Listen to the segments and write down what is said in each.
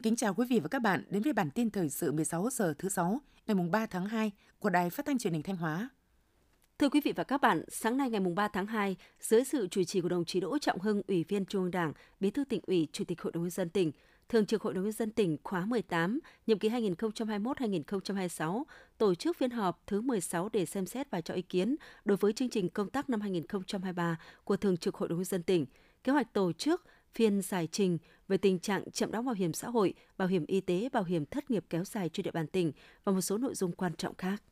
Xin kính chào quý vị và các bạn đến với bản tin thời sự 16 giờ thứ 6 ngày mùng 3 tháng 2 của Đài Phát thanh Truyền hình Thanh Hóa. Thưa quý vị và các bạn, sáng nay ngày mùng 3 tháng 2, dưới sự chủ trì của đồng chí Đỗ Trọng Hưng, Ủy viên Trung ương Đảng, Bí thư tỉnh ủy, Chủ tịch Hội đồng nhân dân tỉnh, Thường trực Hội đồng nhân dân tỉnh khóa 18, nhiệm kỳ 2021-2026, tổ chức phiên họp thứ 16 để xem xét và cho ý kiến đối với chương trình công tác năm 2023 của Thường trực Hội đồng nhân dân tỉnh, kế hoạch tổ chức phiên giải trình về tình trạng chậm đóng bảo hiểm xã hội, bảo hiểm y tế, bảo hiểm thất nghiệp kéo dài trên địa bàn tỉnh và một số nội dung quan trọng khác.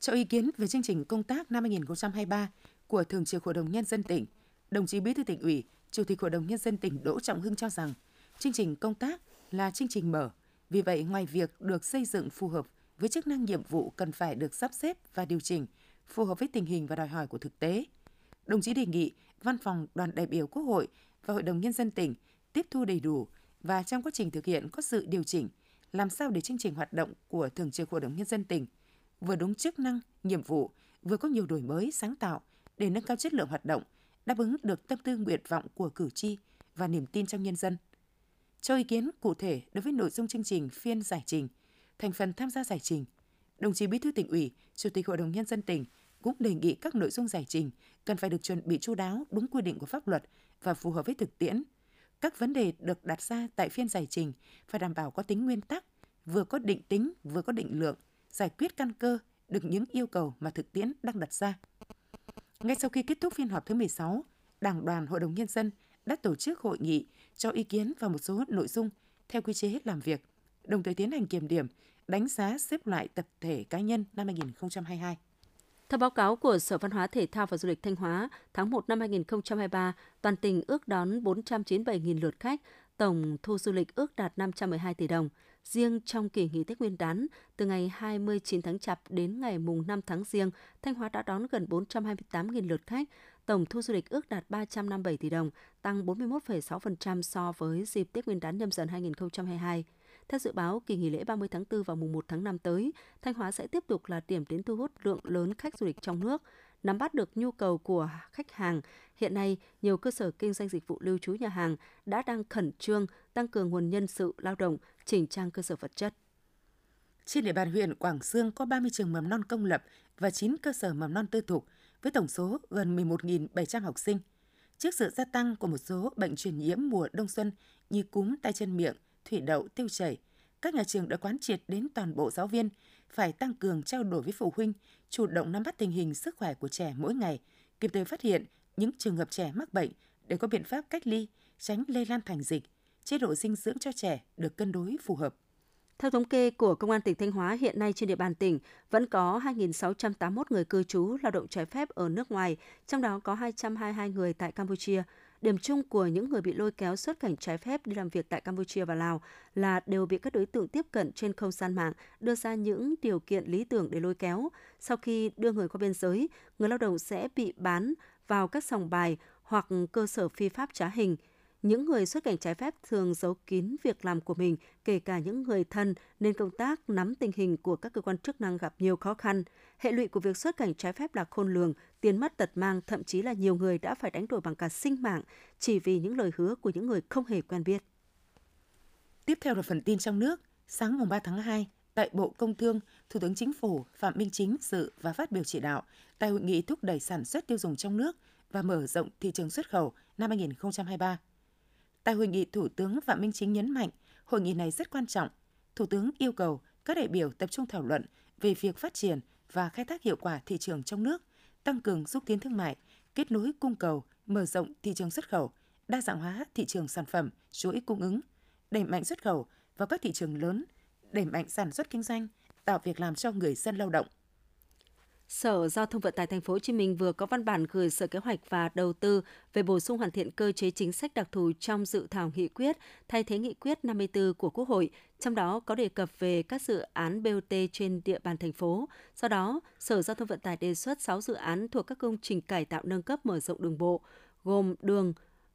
Cho ý kiến về chương trình công tác năm 2023 của Thường trực Hội đồng Nhân dân tỉnh, đồng chí Bí thư tỉnh ủy, Chủ tịch Hội đồng Nhân dân tỉnh Đỗ Trọng Hưng cho rằng chương trình công tác là chương trình mở. Vì vậy, ngoài việc được xây dựng phù hợp với chức năng nhiệm vụ cần phải được sắp xếp và điều chỉnh phù hợp với tình hình và đòi hỏi của thực tế. Đồng chí đề nghị Văn phòng Đoàn đại biểu Quốc hội và Hội đồng Nhân dân tỉnh tiếp thu đầy đủ và trong quá trình thực hiện có sự điều chỉnh, làm sao để chương trình hoạt động của Thường trực Hội đồng Nhân dân tỉnh vừa đúng chức năng, nhiệm vụ, vừa có nhiều đổi mới, sáng tạo để nâng cao chất lượng hoạt động, đáp ứng được tâm tư nguyện vọng của cử tri và niềm tin trong nhân dân. Cho ý kiến cụ thể đối với nội dung chương trình phiên giải trình, thành phần tham gia giải trình, đồng chí Bí thư tỉnh ủy, Chủ tịch Hội đồng Nhân dân tỉnh cũng đề nghị các nội dung giải trình cần phải được chuẩn bị chú đáo, đúng quy định của pháp luật và phù hợp với thực tiễn. Các vấn đề được đặt ra tại phiên giải trình phải đảm bảo có tính nguyên tắc, vừa có định tính, vừa có định lượng, giải quyết căn cơ được những yêu cầu mà thực tiễn đang đặt ra. Ngay sau khi kết thúc phiên họp thứ 16, Đảng đoàn Hội đồng Nhân dân đã tổ chức hội nghị cho ý kiến vào một số nội dung theo quy chế làm việc, đồng thời tiến hành kiểm điểm, đánh giá xếp loại tập thể cá nhân năm 2022. Theo báo cáo của Sở Văn hóa Thể thao và Du lịch Thanh Hóa, tháng 1 năm 2023, toàn tỉnh ước đón 497.000 lượt khách, tổng thu du lịch ước đạt 512 tỷ đồng. Riêng trong kỳ nghỉ Tết Nguyên đán, từ ngày 29 tháng Chạp đến ngày mùng 5 tháng Giêng, Thanh Hóa đã đón gần 428.000 lượt khách, tổng thu du lịch ước đạt 357 tỷ đồng, tăng 41,6% so với dịp Tết Nguyên đán nhâm dần 2022. Theo dự báo, kỳ nghỉ lễ 30 tháng 4 và mùng 1 tháng 5 tới, Thanh Hóa sẽ tiếp tục là điểm đến thu hút lượng lớn khách du lịch trong nước. Nắm bắt được nhu cầu của khách hàng, hiện nay nhiều cơ sở kinh doanh dịch vụ lưu trú nhà hàng đã đang khẩn trương tăng cường nguồn nhân sự lao động, chỉnh trang cơ sở vật chất. Trên địa bàn huyện Quảng Sương có 30 trường mầm non công lập và 9 cơ sở mầm non tư thục với tổng số gần 11.700 học sinh. Trước sự gia tăng của một số bệnh truyền nhiễm mùa đông xuân như cúm tay chân miệng, thủy đậu, tiêu chảy, các nhà trường đã quán triệt đến toàn bộ giáo viên phải tăng cường trao đổi với phụ huynh, chủ động nắm bắt tình hình sức khỏe của trẻ mỗi ngày, kịp thời phát hiện những trường hợp trẻ mắc bệnh để có biện pháp cách ly, tránh lây lan thành dịch, chế độ dinh dưỡng cho trẻ được cân đối phù hợp. Theo thống kê của Công an tỉnh Thanh Hóa, hiện nay trên địa bàn tỉnh vẫn có 2.681 người cư trú lao động trái phép ở nước ngoài, trong đó có 222 người tại Campuchia. Điểm chung của những người bị lôi kéo xuất cảnh trái phép đi làm việc tại Campuchia và Lào là đều bị các đối tượng tiếp cận trên không gian mạng đưa ra những điều kiện lý tưởng để lôi kéo. Sau khi đưa người qua biên giới, người lao động sẽ bị bán vào các sòng bài hoặc cơ sở phi pháp trá hình – những người xuất cảnh trái phép thường giấu kín việc làm của mình, kể cả những người thân, nên công tác nắm tình hình của các cơ quan chức năng gặp nhiều khó khăn. Hệ lụy của việc xuất cảnh trái phép là khôn lường, tiền mất tật mang, thậm chí là nhiều người đã phải đánh đổi bằng cả sinh mạng chỉ vì những lời hứa của những người không hề quen biết. Tiếp theo là phần tin trong nước. Sáng mùng 3 tháng 2, tại Bộ Công Thương, Thủ tướng Chính phủ Phạm Minh Chính dự và phát biểu chỉ đạo tại hội nghị thúc đẩy sản xuất tiêu dùng trong nước và mở rộng thị trường xuất khẩu năm 2023. Tại hội nghị, Thủ tướng Phạm Minh Chính nhấn mạnh, hội nghị này rất quan trọng. Thủ tướng yêu cầu các đại biểu tập trung thảo luận về việc phát triển và khai thác hiệu quả thị trường trong nước, tăng cường xúc tiến thương mại, kết nối cung cầu, mở rộng thị trường xuất khẩu, đa dạng hóa thị trường sản phẩm, chuỗi cung ứng, đẩy mạnh xuất khẩu vào các thị trường lớn, đẩy mạnh sản xuất kinh doanh, tạo việc làm cho người dân lao động. Sở Giao thông Vận tải Thành phố Hồ Chí Minh vừa có văn bản gửi Sở Kế hoạch và Đầu tư về bổ sung hoàn thiện cơ chế chính sách đặc thù trong dự thảo nghị quyết thay thế nghị quyết 54 của Quốc hội, trong đó có đề cập về các dự án BOT trên địa bàn thành phố. Do đó, Sở Giao thông Vận tải đề xuất 6 dự án thuộc các công trình cải tạo nâng cấp mở rộng đường bộ, gồm đường,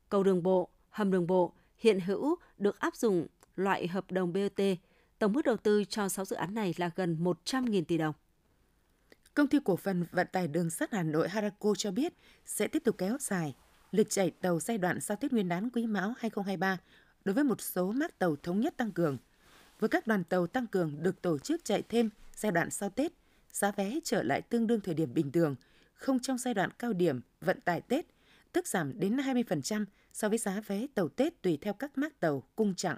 cầu đường bộ, hầm đường bộ, hiện hữu được áp dụng loại hợp đồng BOT. Tổng mức đầu tư cho 6 dự án này là gần 100.000 tỷ đồng. Công ty cổ phần vận tải đường sắt Hà Nội Harako cho biết sẽ tiếp tục kéo dài lịch chạy tàu giai đoạn sau Tết Nguyên đán Quý Mão 2023 đối với một số mác tàu thống nhất tăng cường. Với các đoàn tàu tăng cường được tổ chức chạy thêm giai đoạn sau Tết, giá vé trở lại tương đương thời điểm bình thường, không trong giai đoạn cao điểm vận tải Tết, tức giảm đến 20% so với giá vé tàu Tết tùy theo các mác tàu cung chặng.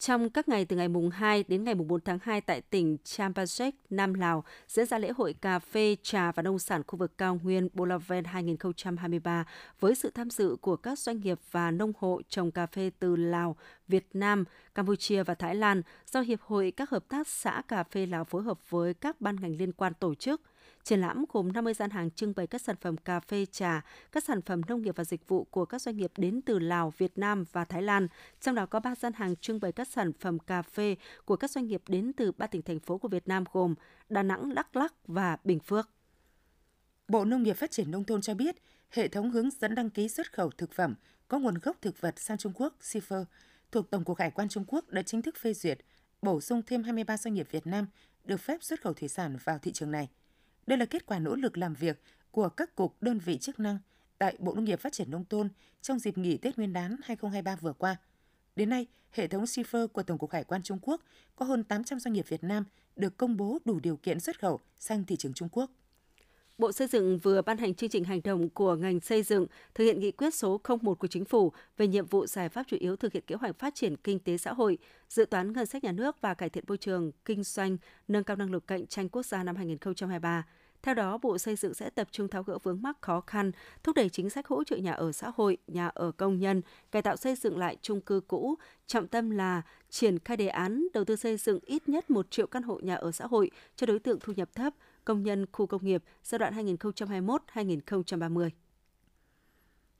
Trong các ngày từ ngày mùng 2 đến ngày mùng 4 tháng 2 tại tỉnh Champasak, Nam Lào, diễn ra lễ hội cà phê, trà và nông sản khu vực cao nguyên Bolaven 2023 với sự tham dự của các doanh nghiệp và nông hộ trồng cà phê từ Lào, Việt Nam, Campuchia và Thái Lan do Hiệp hội các hợp tác xã cà phê Lào phối hợp với các ban ngành liên quan tổ chức. Triển lãm gồm 50 gian hàng trưng bày các sản phẩm cà phê, trà, các sản phẩm nông nghiệp và dịch vụ của các doanh nghiệp đến từ Lào, Việt Nam và Thái Lan. Trong đó có 3 gian hàng trưng bày các sản phẩm cà phê của các doanh nghiệp đến từ ba tỉnh thành phố của Việt Nam gồm Đà Nẵng, Đắk Lắk và Bình Phước. Bộ Nông nghiệp Phát triển Nông thôn cho biết, hệ thống hướng dẫn đăng ký xuất khẩu thực phẩm có nguồn gốc thực vật sang Trung Quốc, CIFER, thuộc Tổng cục Hải quan Trung Quốc đã chính thức phê duyệt, bổ sung thêm 23 doanh nghiệp Việt Nam được phép xuất khẩu thủy sản vào thị trường này – đây là kết quả nỗ lực làm việc của các cục đơn vị chức năng tại Bộ Nông nghiệp Phát triển Nông thôn trong dịp nghỉ Tết Nguyên đán 2023 vừa qua. Đến nay, hệ thống shipper của Tổng cục Hải quan Trung Quốc có hơn 800 doanh nghiệp Việt Nam được công bố đủ điều kiện xuất khẩu sang thị trường Trung Quốc. Bộ Xây dựng vừa ban hành chương trình hành động của ngành xây dựng thực hiện nghị quyết số 01 của Chính phủ về nhiệm vụ giải pháp chủ yếu thực hiện kế hoạch phát triển kinh tế xã hội, dự toán ngân sách nhà nước và cải thiện môi trường kinh doanh, nâng cao năng lực cạnh tranh quốc gia năm 2023. Theo đó, Bộ Xây dựng sẽ tập trung tháo gỡ vướng mắc khó khăn, thúc đẩy chính sách hỗ trợ nhà ở xã hội, nhà ở công nhân, cải tạo xây dựng lại chung cư cũ, trọng tâm là triển khai đề án đầu tư xây dựng ít nhất 1 triệu căn hộ nhà ở xã hội cho đối tượng thu nhập thấp, công nhân khu công nghiệp giai đoạn 2021-2030.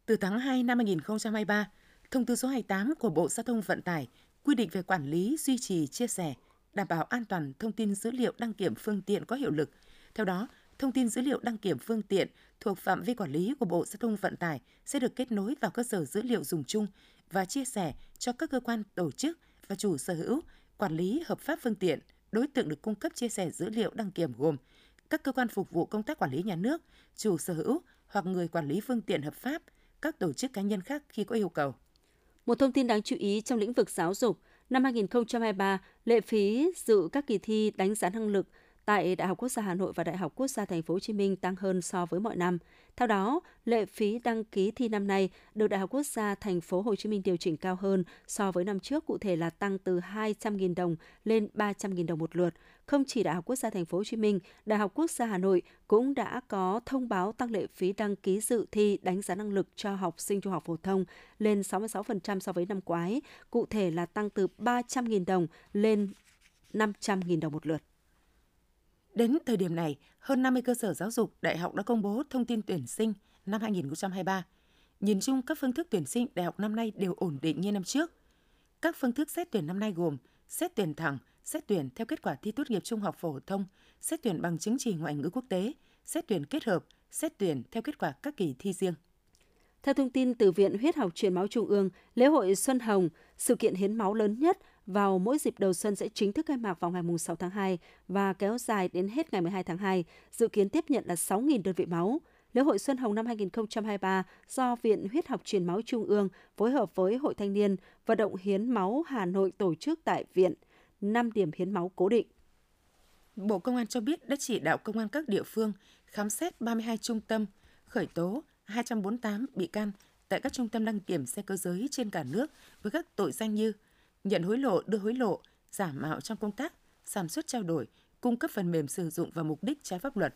Từ tháng 2 năm 2023, Thông tư số 28 của Bộ Giao thông Vận tải quy định về quản lý, duy trì, chia sẻ, đảm bảo an toàn thông tin dữ liệu đăng kiểm phương tiện có hiệu lực. Theo đó, thông tin dữ liệu đăng kiểm phương tiện thuộc phạm vi quản lý của Bộ Giao thông Vận tải sẽ được kết nối vào cơ sở dữ liệu dùng chung và chia sẻ cho các cơ quan tổ chức và chủ sở hữu quản lý hợp pháp phương tiện. Đối tượng được cung cấp chia sẻ dữ liệu đăng kiểm gồm các cơ quan phục vụ công tác quản lý nhà nước, chủ sở hữu hoặc người quản lý phương tiện hợp pháp, các tổ chức cá nhân khác khi có yêu cầu. Một thông tin đáng chú ý trong lĩnh vực giáo dục, năm 2023, lệ phí dự các kỳ thi đánh giá năng lực tại Đại học Quốc gia Hà Nội và Đại học Quốc gia Thành phố Hồ Chí Minh tăng hơn so với mọi năm. Theo đó, lệ phí đăng ký thi năm nay được Đại học Quốc gia Thành phố Hồ Chí Minh điều chỉnh cao hơn so với năm trước, cụ thể là tăng từ 200.000 đồng lên 300.000 đồng một lượt. Không chỉ Đại học Quốc gia Thành phố Hồ Chí Minh, Đại học Quốc gia Hà Nội cũng đã có thông báo tăng lệ phí đăng ký dự thi đánh giá năng lực cho học sinh trung học phổ thông lên 66% so với năm ngoái, cụ thể là tăng từ 300.000 đồng lên 500.000 đồng một lượt. Đến thời điểm này, hơn 50 cơ sở giáo dục, đại học đã công bố thông tin tuyển sinh năm 2023. Nhìn chung, các phương thức tuyển sinh đại học năm nay đều ổn định như năm trước. Các phương thức xét tuyển năm nay gồm xét tuyển thẳng, xét tuyển theo kết quả thi tốt nghiệp trung học phổ thông, xét tuyển bằng chứng chỉ ngoại ngữ quốc tế, xét tuyển kết hợp, xét tuyển theo kết quả các kỳ thi riêng. Theo thông tin từ Viện Huyết học Truyền máu Trung ương, lễ hội Xuân Hồng, sự kiện hiến máu lớn nhất vào mỗi dịp đầu xuân sẽ chính thức khai mạc vào ngày 6 tháng 2 và kéo dài đến hết ngày 12 tháng 2, dự kiến tiếp nhận là 6.000 đơn vị máu. Lễ hội Xuân Hồng năm 2023 do Viện Huyết học Truyền máu Trung ương phối hợp với Hội Thanh niên vận động hiến máu Hà Nội tổ chức tại viện 5 điểm hiến máu cố định. Bộ Công an cho biết đã chỉ đạo công an các địa phương khám xét 32 trung tâm, khởi tố 248 bị can tại các trung tâm đăng kiểm xe cơ giới trên cả nước với các tội danh như nhận hối lộ, đưa hối lộ, giả mạo trong công tác, sản xuất trao đổi, cung cấp phần mềm sử dụng vào mục đích trái pháp luật.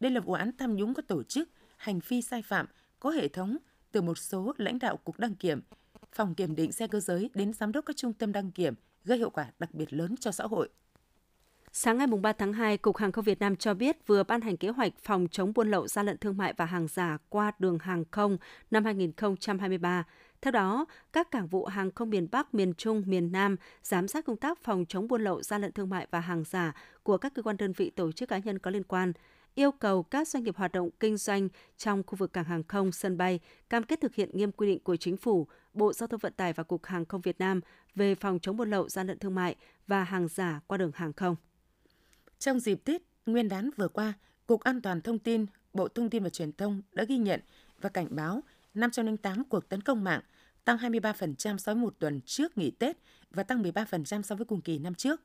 Đây là vụ án tham nhũng có tổ chức, hành vi sai phạm, có hệ thống từ một số lãnh đạo cục đăng kiểm, phòng kiểm định xe cơ giới đến giám đốc các trung tâm đăng kiểm gây hiệu quả đặc biệt lớn cho xã hội. Sáng ngày 3 tháng 2, Cục Hàng không Việt Nam cho biết vừa ban hành kế hoạch phòng chống buôn lậu gian lận thương mại và hàng giả qua đường hàng không năm 2023. Theo đó, các cảng vụ hàng không miền Bắc, miền Trung, miền Nam giám sát công tác phòng chống buôn lậu gian lận thương mại và hàng giả của các cơ quan đơn vị tổ chức cá nhân có liên quan yêu cầu các doanh nghiệp hoạt động kinh doanh trong khu vực cảng hàng không, sân bay cam kết thực hiện nghiêm quy định của Chính phủ, Bộ Giao thông Vận tải và Cục Hàng không Việt Nam về phòng chống buôn lậu, gian lận thương mại và hàng giả qua đường hàng không. Trong dịp Tết Nguyên đán vừa qua, Cục An toàn Thông tin, Bộ Thông tin và Truyền thông đã ghi nhận và cảnh báo 508 cuộc tấn công mạng, tăng 23% so với một tuần trước nghỉ Tết và tăng 13% so với cùng kỳ năm trước.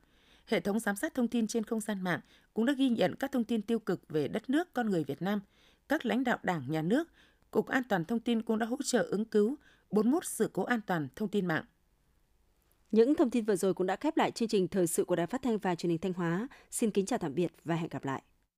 Hệ thống giám sát thông tin trên không gian mạng cũng đã ghi nhận các thông tin tiêu cực về đất nước con người Việt Nam. Các lãnh đạo Đảng, Nhà nước, Cục An toàn Thông tin cũng đã hỗ trợ ứng cứu 41 sự cố an toàn thông tin mạng. Những thông tin vừa rồi cũng đã khép lại chương trình thời sự của Đài Phát thanh và Truyền hình Thanh Hóa. Xin kính chào tạm biệt và hẹn gặp lại.